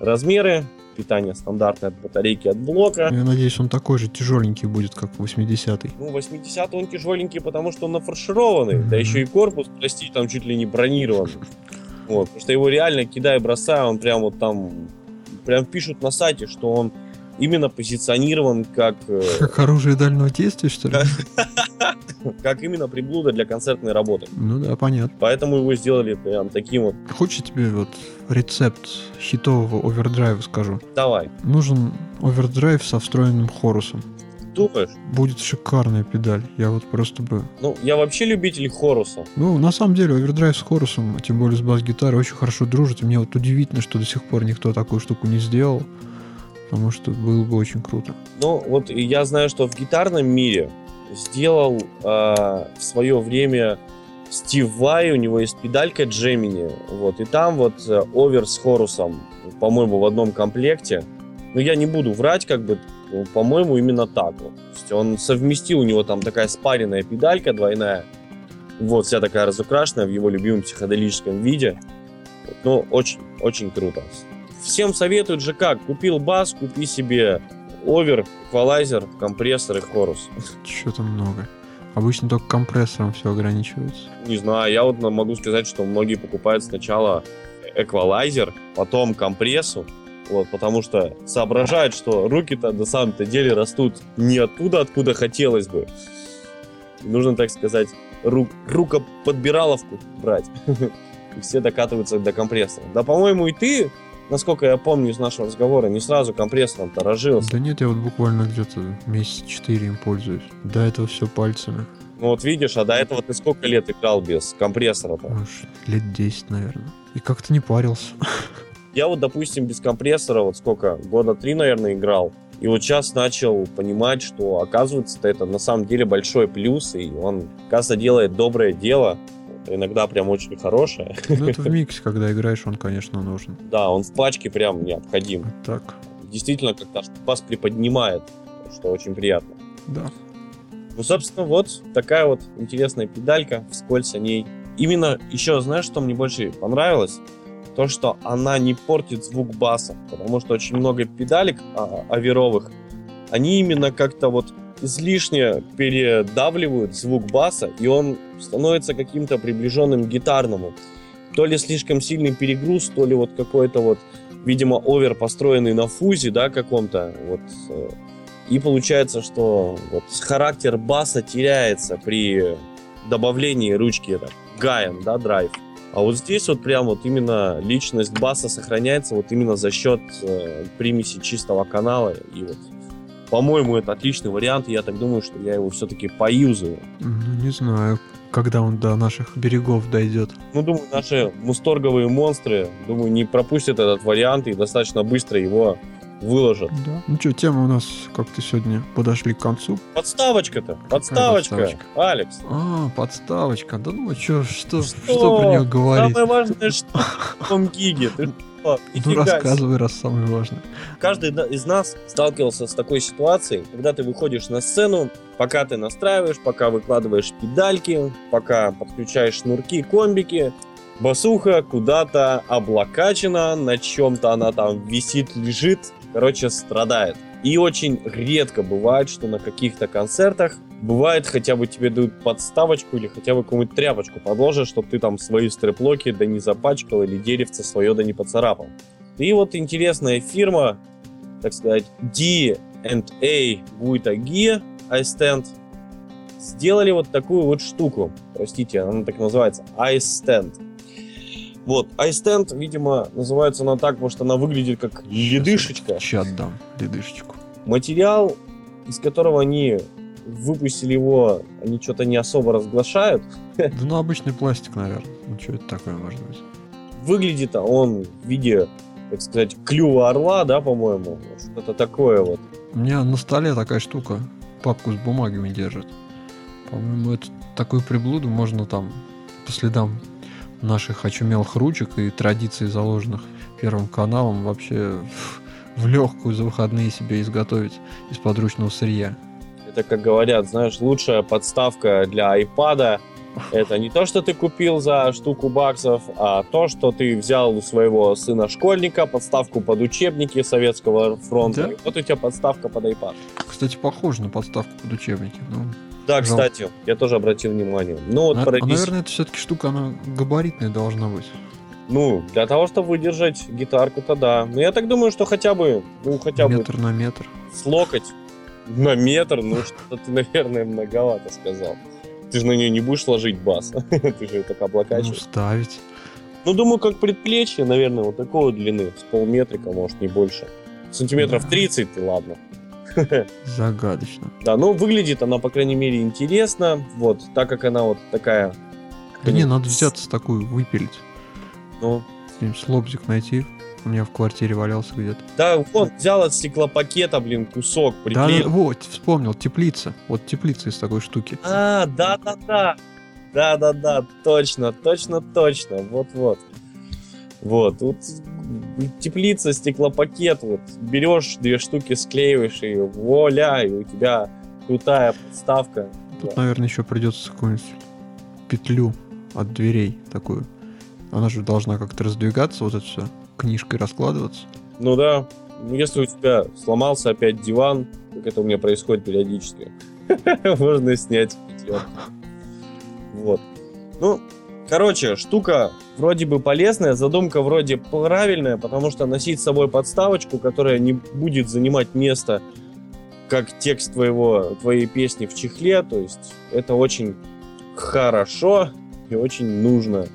размеры, питание стандартное от батарейки, от блока. Я надеюсь, он такой же тяжеленький будет, как 80-й. Ну, 80-й он тяжеленький, потому что он нафаршированный, mm-hmm. да еще и корпус, прости, там чуть ли не бронированный. Вот, потому что его реально кидая, бросая, он прям вот там, прям пишут на сайте, что он именно позиционирован как... Э, как оружие дальнего действия, что ли? Как именно приблуда для концертной работы. Ну да, понятно. Поэтому его сделали прям таким вот. Хочешь тебе вот рецепт хитового овердрайва скажу? Давай. Нужен овердрайв со встроенным хорусом. Думаешь? Будет шикарная педаль. Я вот просто бы... Ну, я вообще любитель хоруса. Ну, на самом деле, овердрайв с хорусом, тем более с бас-гитарой, очень хорошо дружит. И мне вот удивительно, что до сих пор никто такую штуку не сделал. Потому что было бы очень круто. Ну, вот я знаю, что в гитарном мире сделал э, в свое время Стив Вай, у него есть педалька Джемини, вот, и там вот э, овер с хорусом, по-моему, в одном комплекте. Но я не буду врать, как бы, ну, по-моему, именно так вот. То есть он совместил, у него там такая спаренная педалька двойная, вот, вся такая разукрашенная в его любимом психоделическом виде. Ну, очень, очень круто всем советуют же как. Купил бас, купи себе овер, эквалайзер, компрессор и хорус. Что-то много. Обычно только компрессором все ограничивается. Не знаю, я вот могу сказать, что многие покупают сначала эквалайзер, потом компрессу, вот, потому что соображают, что руки-то на самом-то деле растут не оттуда, откуда хотелось бы. Нужно, так сказать, ру- рукоподбираловку брать. И все докатываются до компрессора. Да, по-моему, и ты насколько я помню из нашего разговора, не сразу компрессором-то разжился. Да нет, я вот буквально где-то месяц четыре им пользуюсь. До этого все пальцами. Ну вот видишь, а до этого ты сколько лет играл без компрессора-то? Может, лет 10, наверное. И как-то не парился. Я вот, допустим, без компрессора вот сколько, года три, наверное, играл. И вот сейчас начал понимать, что оказывается это на самом деле большой плюс, и он, кажется, делает доброе дело иногда прям очень хорошая. Ну, это в миксе, когда играешь, он, конечно, нужен. Да, он в пачке прям необходим. Так. Действительно, как-то бас приподнимает, что очень приятно. Да. Ну, собственно, вот такая вот интересная педалька, вскользь о ней. Именно еще, знаешь, что мне больше понравилось? То, что она не портит звук баса, потому что очень много педалек а, аверовых, они именно как-то вот излишне передавливают звук баса, и он становится каким-то приближенным к гитарному. То ли слишком сильный перегруз, то ли вот какой-то вот, видимо, овер, построенный на фузе, да, каком-то. Вот. Э, и получается, что вот характер баса теряется при добавлении ручки это, гаем, да, драйв. А вот здесь вот прям вот именно личность баса сохраняется вот именно за счет э, примеси чистого канала и вот по-моему, это отличный вариант, и я так думаю, что я его все-таки поюзаю. Ну, не знаю, когда он до наших берегов дойдет. Ну, думаю, наши мусторговые монстры, думаю, не пропустят этот вариант и достаточно быстро его выложат. Да. Ну что, тема у нас как-то сегодня подошли к концу. Подставочка-то, подставочка, подставочка, Алекс. А, подставочка. Да ну что, что, что, что про нее говорить? Самое важное, что в том гиге. Ты типа, ну рассказывай, раз самое важное. Каждый из нас сталкивался с такой ситуацией, когда ты выходишь на сцену, пока ты настраиваешь, пока выкладываешь педальки, пока подключаешь шнурки, комбики, басуха куда-то облакачена, на чем-то она там висит, лежит, короче, страдает. И очень редко бывает, что на каких-то концертах бывает хотя бы тебе дают подставочку или хотя бы какую-нибудь тряпочку подложат, чтобы ты там свои стреплоки да не запачкал или деревце свое да не поцарапал. И вот интересная фирма, так сказать, D&A Guitagi iStand сделали вот такую вот штуку. Простите, она так называется. iStand. Вот, iStand, видимо, называется она так, потому что она выглядит как ледышечка. Чат дам, ледышечку. Материал, из которого они выпустили его, они что-то не особо разглашают. Да ну обычный пластик, наверное. Ну что это такое может быть? Выглядит он в виде, так сказать, клюва орла, да, по-моему. Что-то такое вот. У меня на столе такая штука, папку с бумагами держит. По-моему, это такую приблуду можно там по следам наших очумелых ручек и традиций, заложенных Первым каналом вообще в легкую за выходные себе изготовить из подручного сырья. Это, как говорят, знаешь, лучшая подставка для айпада это не то, что ты купил за штуку баксов, а то, что ты взял у своего сына-школьника подставку под учебники Советского фронта. Да? И вот у тебя подставка под iPad. Кстати, похоже на подставку под учебники. Ну, да, кстати, я тоже обратил внимание. Ну, вот а, а, наверное, это все-таки штука, она габаритная должна быть. Ну, для того, чтобы выдержать гитарку-то да. Но я так думаю, что хотя бы, ну, хотя метр бы... Метр на метр. С локоть на метр, ну, что ты, наверное, многовато сказал. Ты же на нее не будешь ложить бас. ты же только облокачиваешь. Ну, ставить. Ну, думаю, как предплечье, наверное, вот такой длины. С полметрика, может, не больше. Сантиметров да. 30, ты ладно. Загадочно. Да, ну выглядит она, по крайней мере, интересно. Вот, так как она вот такая... Да не, надо взяться такую, выпилить. Ну? Где-нибудь лобзик найти. У меня в квартире валялся где-то. Да, вот, взял от стеклопакета, блин, кусок, приклеил. Да, вот, вспомнил, теплица. Вот теплица из такой штуки. А, да-да-да. Да-да-да, точно, точно, точно. Вот-вот. Вот, тут теплица, стеклопакет, вот, берешь две штуки, склеиваешь и воля, и у тебя крутая подставка. Тут, да. наверное, еще придется какую-нибудь петлю от дверей такую. Она же должна как-то раздвигаться, вот это все книжкой раскладываться. Ну да. Ну, если у тебя сломался опять диван, как это у меня происходит периодически, можно снять пятерку. Вот. Ну, короче, штука вроде бы полезная, задумка вроде правильная, потому что носить с собой подставочку, которая не будет занимать место, как текст твоего, твоей песни в чехле, то есть это очень хорошо и очень нужно.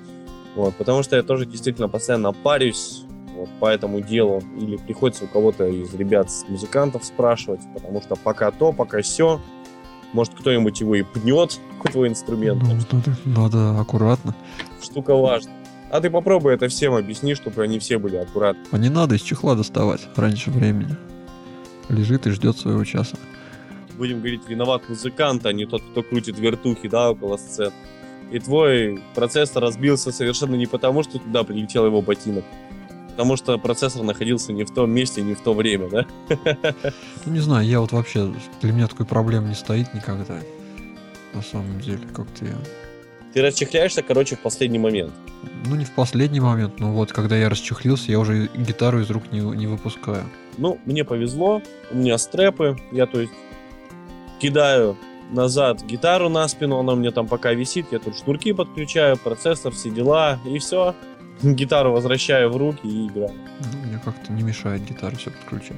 Вот, потому что я тоже действительно постоянно парюсь вот по этому делу, или приходится у кого-то из ребят, музыкантов спрашивать, потому что пока то, пока все, может кто-нибудь его и пнет, твой инструмент. Ну, надо, надо аккуратно. Штука важная. А ты попробуй это всем объясни, чтобы они все были аккуратны. А не надо из чехла доставать раньше времени. Лежит и ждет своего часа. Будем говорить, виноват музыкант, а не тот, кто крутит вертухи, да, около сцены. И твой процессор разбился совершенно не потому, что туда прилетел его ботинок, Потому что процессор находился не в том месте, не в то время, да? Ну, не знаю, я вот вообще, для меня такой проблемы не стоит никогда. На самом деле, как-то я... Ты расчехляешься, короче, в последний момент. Ну, не в последний момент, но вот когда я расчехлился, я уже гитару из рук не, не выпускаю. Ну, мне повезло, у меня стрэпы, я, то есть, кидаю назад гитару на спину, она у меня там пока висит, я тут шнурки подключаю, процессор, все дела, и все, гитару возвращаю в руки и играю. Ну, мне как-то не мешает гитару все подключать.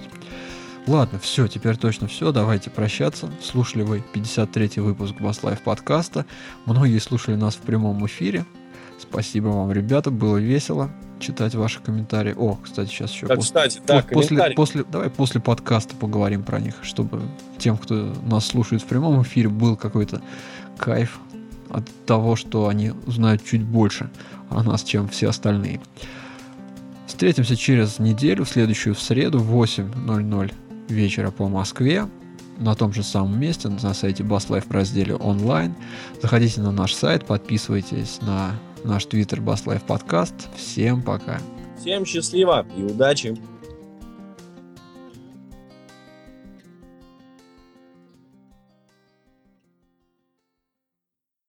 Ладно, все, теперь точно все, давайте прощаться. Слушали вы 53-й выпуск Bass Life подкаста. Многие слушали нас в прямом эфире. Спасибо вам, ребята, было весело читать ваши комментарии. О, кстати, сейчас еще да, после, кстати, да, после, после, давай после подкаста поговорим про них, чтобы тем, кто нас слушает в прямом эфире, был какой-то кайф от того, что они узнают чуть больше о нас, чем все остальные. Встретимся через неделю, в следующую в среду, в 8.00 вечера по Москве, на том же самом месте, на сайте Bass Life в разделе онлайн. Заходите на наш сайт, подписывайтесь на наш твиттер Bass Life подкаст. Всем пока. Всем счастливо и удачи!